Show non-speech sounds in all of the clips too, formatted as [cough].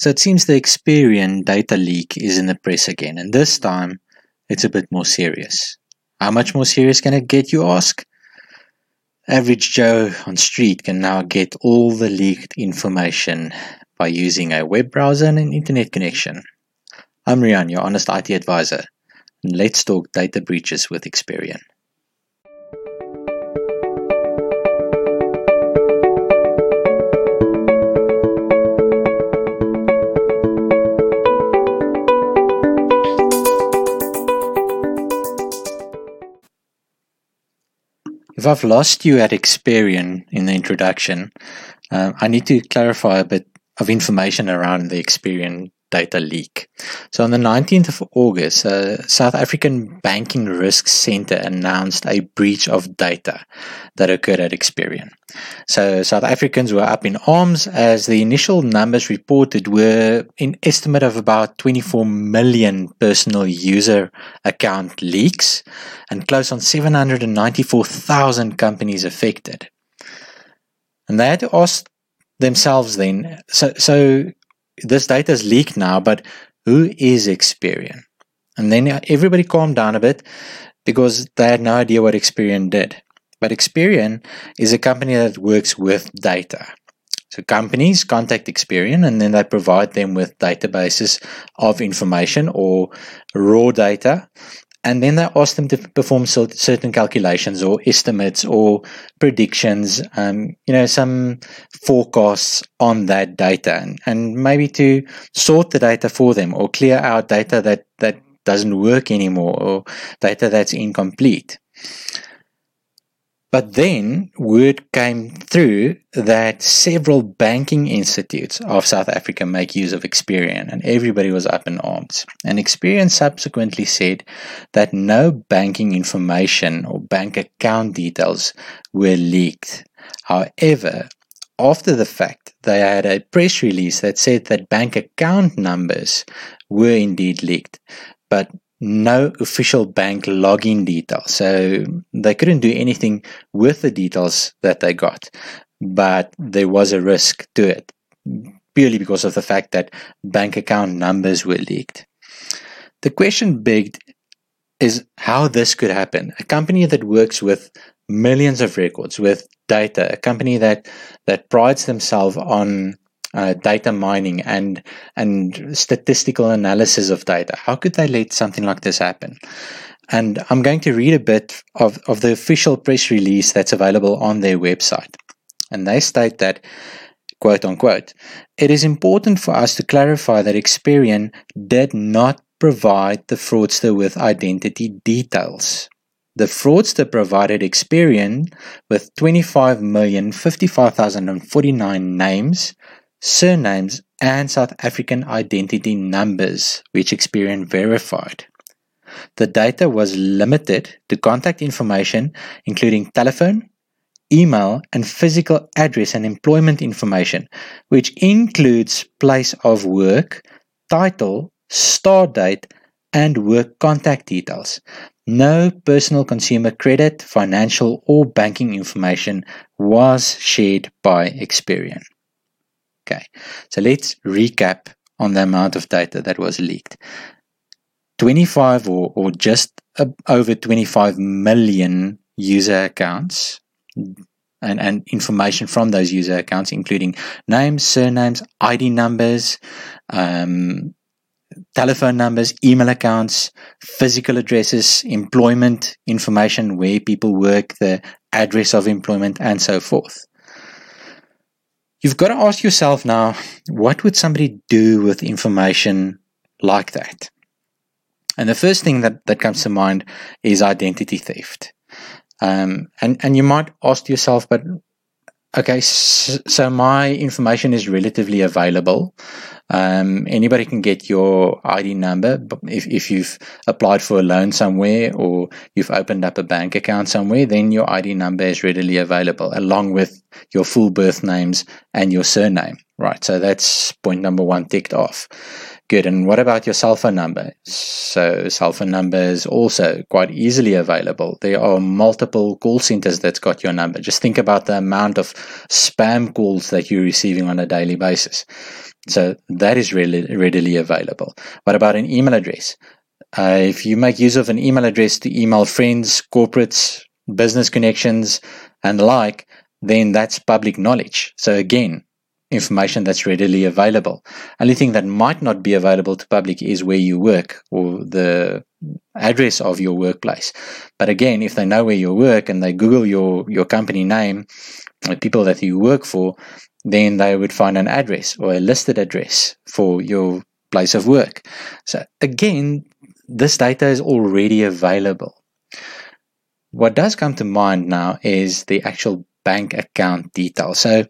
So it seems the Experian data leak is in the press again, and this time it's a bit more serious. How much more serious can it get, you ask? Average Joe on street can now get all the leaked information by using a web browser and an internet connection. I'm Rian, your honest IT advisor, and let's talk data breaches with Experian. If I've lost you at Experian in the introduction, um, I need to clarify a bit of information around the Experian data leak. So on the 19th of August, uh, South African Banking Risk Center announced a breach of data that occurred at Experian. So South Africans were up in arms as the initial numbers reported were an estimate of about 24 million personal user account leaks and close on 794,000 companies affected. And they had to ask themselves then, so, so this data is leaked now, but who is Experian? And then everybody calmed down a bit because they had no idea what Experian did. But Experian is a company that works with data. So companies contact Experian and then they provide them with databases of information or raw data and then they ask them to perform certain calculations or estimates or predictions, um, you know, some forecasts on that data, and, and maybe to sort the data for them or clear out data that that doesn't work anymore or data that's incomplete. But then word came through that several banking institutes of South Africa make use of Experian, and everybody was up in arms. And Experian subsequently said that no banking information or bank account details were leaked. However, after the fact, they had a press release that said that bank account numbers were indeed leaked, but no official bank login details. So they couldn't do anything with the details that they got, but there was a risk to it purely because of the fact that bank account numbers were leaked. The question begged is how this could happen. A company that works with millions of records, with data, a company that, that prides themselves on uh, data mining and and statistical analysis of data. How could they let something like this happen? And I'm going to read a bit of, of the official press release that's available on their website. And they state that, quote unquote, it is important for us to clarify that Experian did not provide the fraudster with identity details. The fraudster provided Experian with 25,055,049 names, surnames, and South African identity numbers, which Experian verified. The data was limited to contact information, including telephone, email, and physical address and employment information, which includes place of work, title, start date, and work contact details. No personal consumer credit, financial, or banking information was shared by Experian. Okay, so let's recap on the amount of data that was leaked. 25 or, or just over 25 million user accounts and, and information from those user accounts, including names, surnames, ID numbers, um, telephone numbers, email accounts, physical addresses, employment information, where people work, the address of employment, and so forth. You've got to ask yourself now what would somebody do with information like that? And the first thing that, that comes to mind is identity theft. Um, and, and you might ask yourself, but okay, so, my information is relatively available. Um, anybody can get your ID number if, if you've applied for a loan somewhere or you've opened up a bank account somewhere, then your ID number is readily available along with your full birth names and your surname. Right, so that's point number one ticked off. Good. And what about your cell phone number? So, cell phone number is also quite easily available. There are multiple call centers that's got your number. Just think about the amount of spam calls that you're receiving on a daily basis. So, that is really readily available. What about an email address? Uh, if you make use of an email address to email friends, corporates, business connections, and the like, then that's public knowledge. So, again, information that's readily available. Only thing that might not be available to public is where you work or the address of your workplace. But again, if they know where you work and they Google your, your company name, the people that you work for, then they would find an address or a listed address for your place of work. So again, this data is already available. What does come to mind now is the actual bank account details. So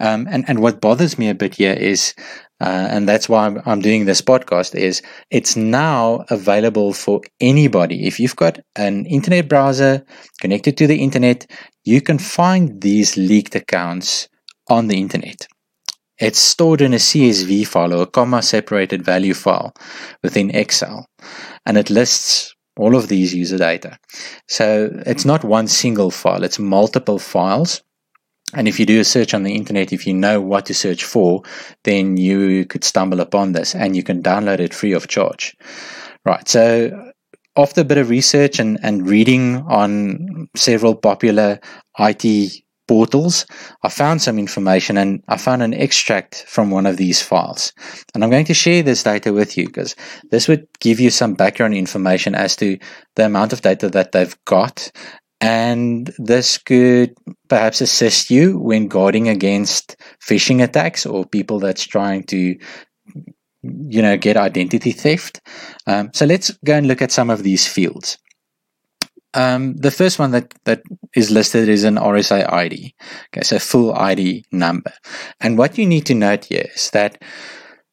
um, and, and what bothers me a bit here is, uh, and that's why I'm, I'm doing this podcast, is it's now available for anybody. If you've got an internet browser connected to the internet, you can find these leaked accounts on the internet. It's stored in a CSV file or a comma separated value file within Excel, and it lists all of these user data. So it's not one single file, it's multiple files and if you do a search on the internet, if you know what to search for, then you could stumble upon this and you can download it free of charge. Right. So after a bit of research and, and reading on several popular IT portals, I found some information and I found an extract from one of these files. And I'm going to share this data with you because this would give you some background information as to the amount of data that they've got and this could perhaps assist you when guarding against phishing attacks or people that's trying to you know get identity theft um, so let's go and look at some of these fields um, the first one that, that is listed is an RSA ID. Okay, so full ID number. And what you need to note here is that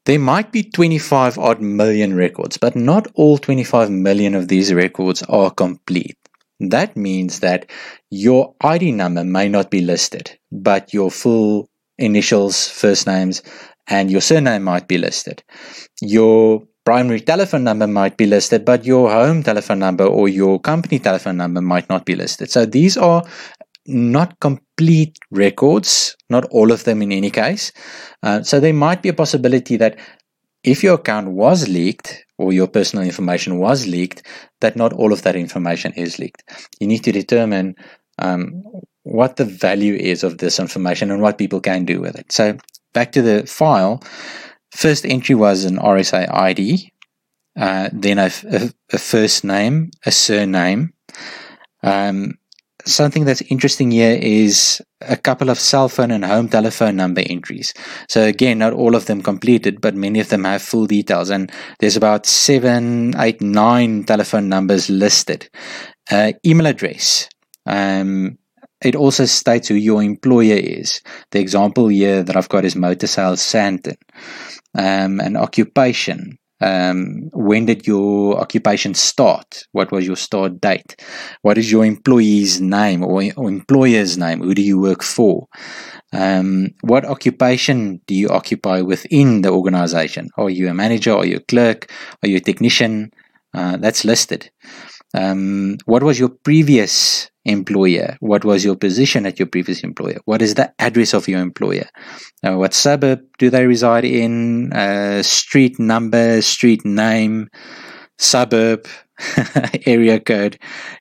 there might be 25 odd million records, but not all 25 million of these records are complete. That means that your ID number may not be listed, but your full initials, first names, and your surname might be listed. Your primary telephone number might be listed, but your home telephone number or your company telephone number might not be listed. So these are not complete records, not all of them in any case. Uh, so there might be a possibility that if your account was leaked or your personal information was leaked, that not all of that information is leaked. You need to determine um, what the value is of this information and what people can do with it. So back to the file, first entry was an RSA ID, uh, then a, a, a, first name, a surname. Um, something that's interesting here is a couple of cell phone and home telephone number entries. So again, not all of them completed, but many of them have full details. And there's about seven, eight, nine telephone numbers listed. Uh, email address. Um, it also states who your employer is. The example here that I've got is Motor Sales Sandton. Um, an occupation, um, when did your occupation start? What was your start date? What is your employee's name or, or employer's name? Who do you work for? Um, what occupation do you occupy within the organization? Are you a manager? Are you a clerk? Are you a technician? Uh, that's listed. Um, what was your previous employer? What was your position at your previous employer? What is the address of your employer? Uh, what suburb do they reside in? Uh, street number, street name, suburb, [laughs] area code.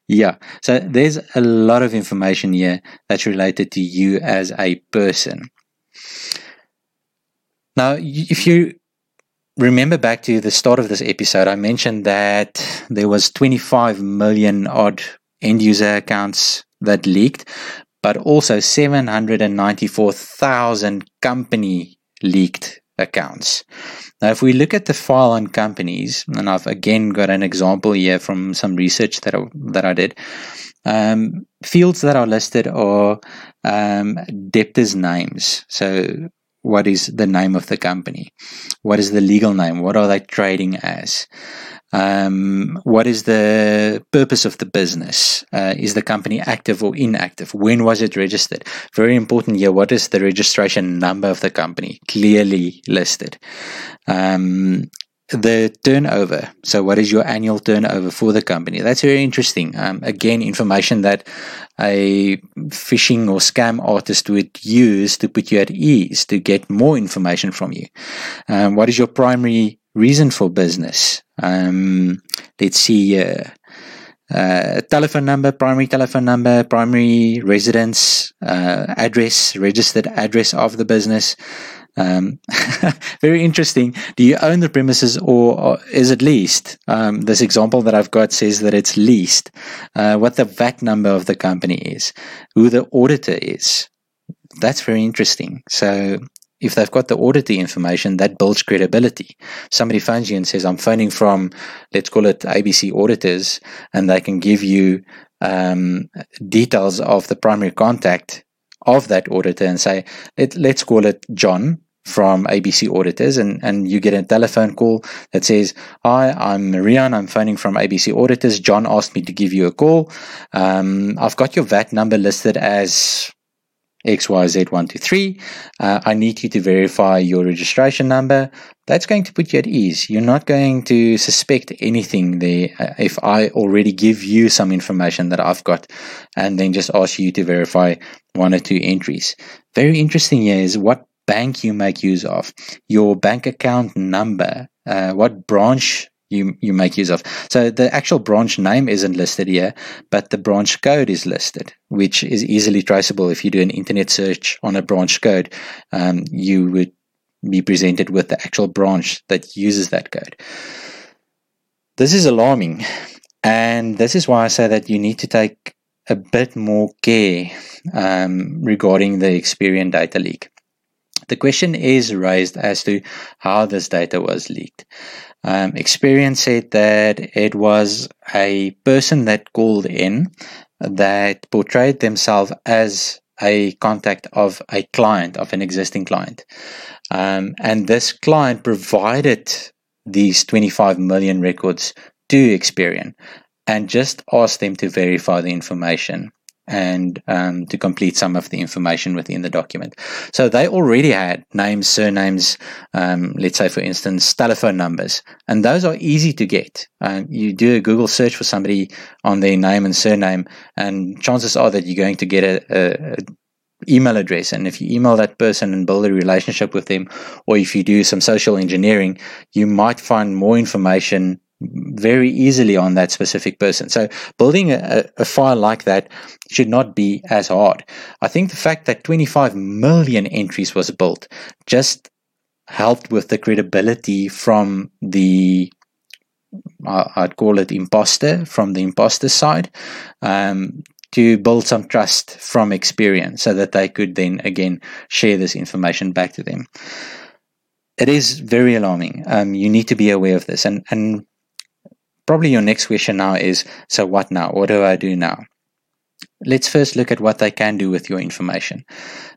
Yeah. So there's a lot of information here that's related to you as a person. Now, if you remember back to the start of this episode, I mentioned that there was 25 million odd end user accounts that leaked, but also 794,000 company leaked accounts. Now, if we look at the file on companies, and I've again got an example here from some research that I, that I did, um, fields that are listed are um, debtors' names. So what is the name of the company? What is the legal name? What are they trading as? Um, what is the purpose of the business? Uh, is the company active or inactive? When was it registered? Very important here. What is the registration number of the company? Clearly listed. Um, the turnover. So, what is your annual turnover for the company? That's very interesting. Um, again, information that a phishing or scam artist would use to put you at ease to get more information from you. Um, what is your primary reason for business? Um, let's see. Uh, uh, telephone number, primary telephone number, primary residence, uh, address, registered address of the business, um, [laughs] very interesting. Do you own the premises or, or is it leased? Um, this example that I've got says that it's leased. Uh, what the VAT number of the company is, who the auditor is. That's very interesting. So if they've got the auditor information, that builds credibility. Somebody phones you and says, I'm phoning from, let's call it ABC auditors, and they can give you um, details of the primary contact of that auditor and say, Let, let's call it John from ABC Auditors, and, and you get a telephone call that says, Hi, I'm Marianne. I'm phoning from ABC Auditors. John asked me to give you a call. Um, I've got your VAT number listed as XYZ123. Uh, I need you to verify your registration number. That's going to put you at ease. You're not going to suspect anything there uh, if I already give you some information that I've got and then just ask you to verify one or two entries. Very interesting here is what bank you make use of, your bank account number, uh, what branch you you make use of. So the actual branch name isn't listed here, but the branch code is listed, which is easily traceable. If you do an internet search on a branch code, um, you would be presented with the actual branch that uses that code. This is alarming, and this is why I say that you need to take a bit more care um, regarding the Experian data leak. The question is raised as to how this data was leaked. Um, Experian said that it was a person that called in that portrayed themselves as a contact of a client, of an existing client. Um, and this client provided these 25 million records to Experian and just asked them to verify the information and um, to complete some of the information within the document. So they already had names, surnames, um, let's say, for instance, telephone numbers, and those are easy to get. Um, you do a Google search for somebody on their name and surname, and chances are that you're going to get a, a, a email address and if you email that person and build a relationship with them or if you do some social engineering you might find more information very easily on that specific person. So building a, a, file like that should not be as hard. I think the fact that 25 million entries was built just helped with the credibility from the I'd call it imposter from the imposter side um, to build some trust from Experian so that they could then again share this information back to them. It is very alarming. Um, you need to be aware of this, and and probably your next question now is so what now? What do I do now? Let's first look at what they can do with your information.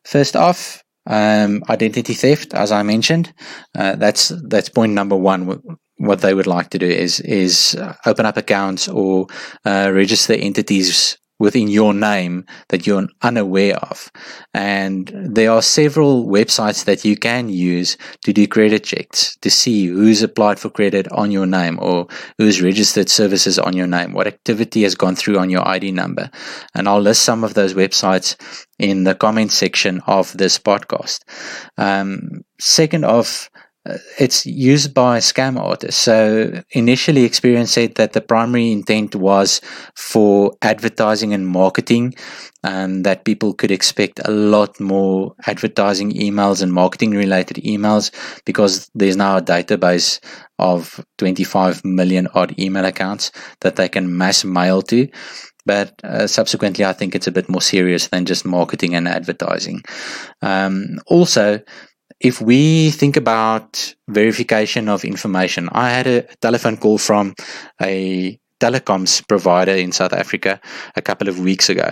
First off, um, identity theft, as I mentioned, uh, that's that's point number one. What they would like to do is is open up accounts or uh, register entities within your name that you're unaware of. And there are several websites that you can use to do credit checks to see who's applied for credit on your name or who's registered services on your name, what activity has gone through on your ID number. And I'll list some of those websites in the comment section of this podcast. Um, second off, uh, it's used by scam artists. So initially, Experian said that the primary intent was for advertising and marketing, and that people could expect a lot more advertising emails and marketing related emails because there's now a database of 25 million odd email accounts that they can mass mail to. But uh, subsequently, I think it's a bit more serious than just marketing and advertising. Um, also, if we think about verification of information, I had a telephone call from a telecoms provider in South Africa a couple of weeks ago,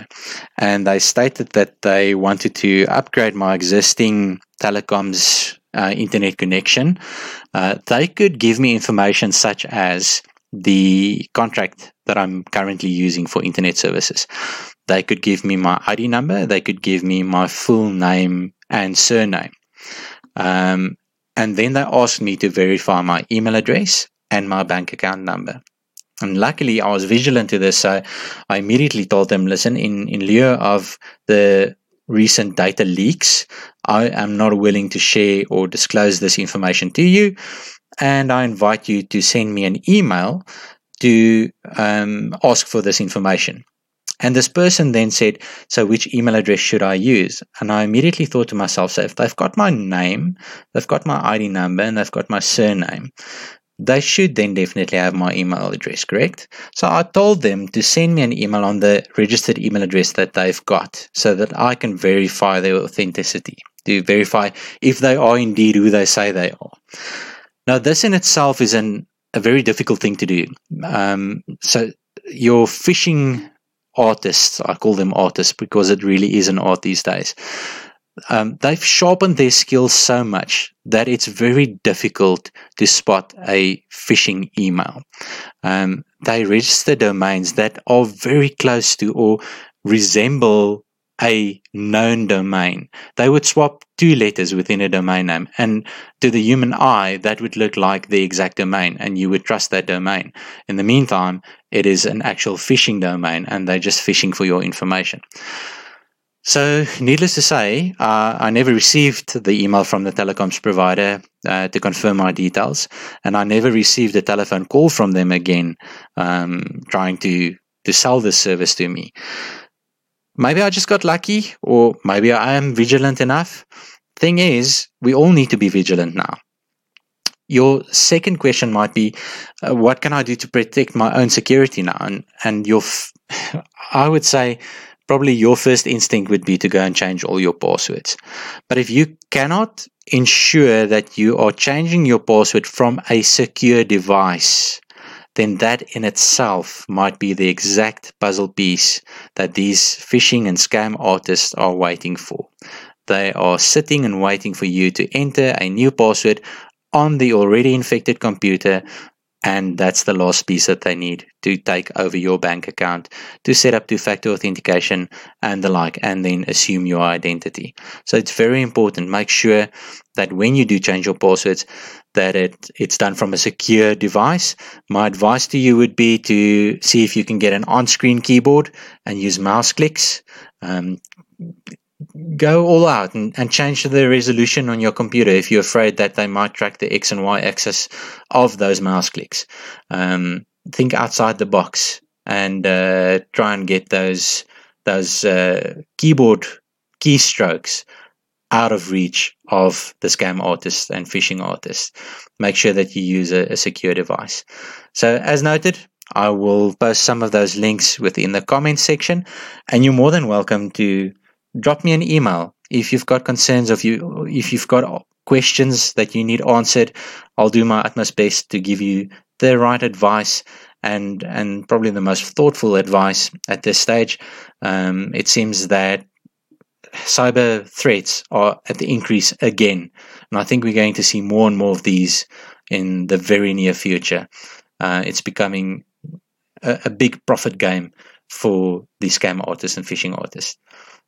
and they stated that they wanted to upgrade my existing telecoms uh, internet connection. Uh, they could give me information such as the contract that I'm currently using for internet services. They could give me my ID number, they could give me my full name and surname. Um, and then they asked me to verify my email address and my bank account number. And luckily, I was vigilant to this. So I immediately told them, listen, in, in lieu of the recent data leaks, I am not willing to share or disclose this information to you. And I invite you to send me an email to um, ask for this information. And this person then said, So, which email address should I use? And I immediately thought to myself, So, if they've got my name, they've got my ID number, and they've got my surname, they should then definitely have my email address, correct? So I told them to send me an email on the registered email address that they've got so that I can verify their authenticity, to verify if they are indeed who they say they are. Now, this in itself is an, a very difficult thing to do. Um, so your phishing artists, I call them artists because it really is an art these days um, they've sharpened their skills so much that it's very difficult to spot a phishing email. Um, they register domains that are very close to or resemble a known domain. They would swap two letters within a domain name, and to the human eye, that would look like the exact domain, and you would trust that domain. In the meantime, it is an actual phishing domain, and they're just phishing for your information. So, needless to say, uh, I never received the email from the telecoms provider uh, to confirm my details, and I never received a telephone call from them again um, trying to, to sell this service to me. Maybe I just got lucky, or maybe I am vigilant enough. Thing is, we all need to be vigilant now. Your second question might be, uh, what can I do to protect my own security now? And, and your, f- [laughs] I would say, probably your first instinct would be to go and change all your passwords. But if you cannot ensure that you are changing your password from a secure device, then that in itself might be the exact puzzle piece that these phishing and scam artists are waiting for. They are sitting and waiting for you to enter a new password on the already infected computer and that's the last piece that they need to take over your bank account to set up two factor authentication and the like, and then assume your identity. So it's very important. Make sure that when you do change your passwords, that it, it's done from a secure device. My advice to you would be to see if you can get an on screen keyboard and use mouse clicks. Um, go all out and, and change the resolution on your computer if you're afraid that they might track the X and Y axis of those mouse clicks. Um, think outside the box and uh, try and get those those uh, keyboard keystrokes out of reach of the scam artists and phishing artists. Make sure that you use a, a secure device. So, as noted, I will post some of those links within the comments section, and you're more than welcome to drop me an email if you've got concerns of you if you've got questions that you need answered. I'll do my utmost best to give you the right advice and and probably the most thoughtful advice at this stage. Um, it seems that cyber threats are at the increase again and i think we're going to see more and more of these in the very near future. Uh, it's becoming a, a big profit game for the scam artists and phishing artists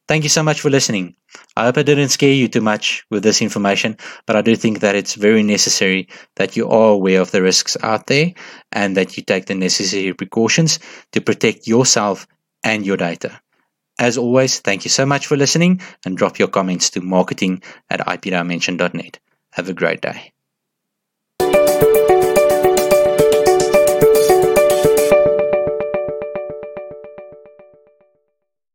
Thank you so much for listening. I hope I didn't scare you too much with this information, but I do think that it's very necessary that you are aware of the risks out there and that you take the necessary precautions to protect yourself and your data. As always, thank you so much for listening and drop your comments to marketing at ipdimension.net. Have a great day.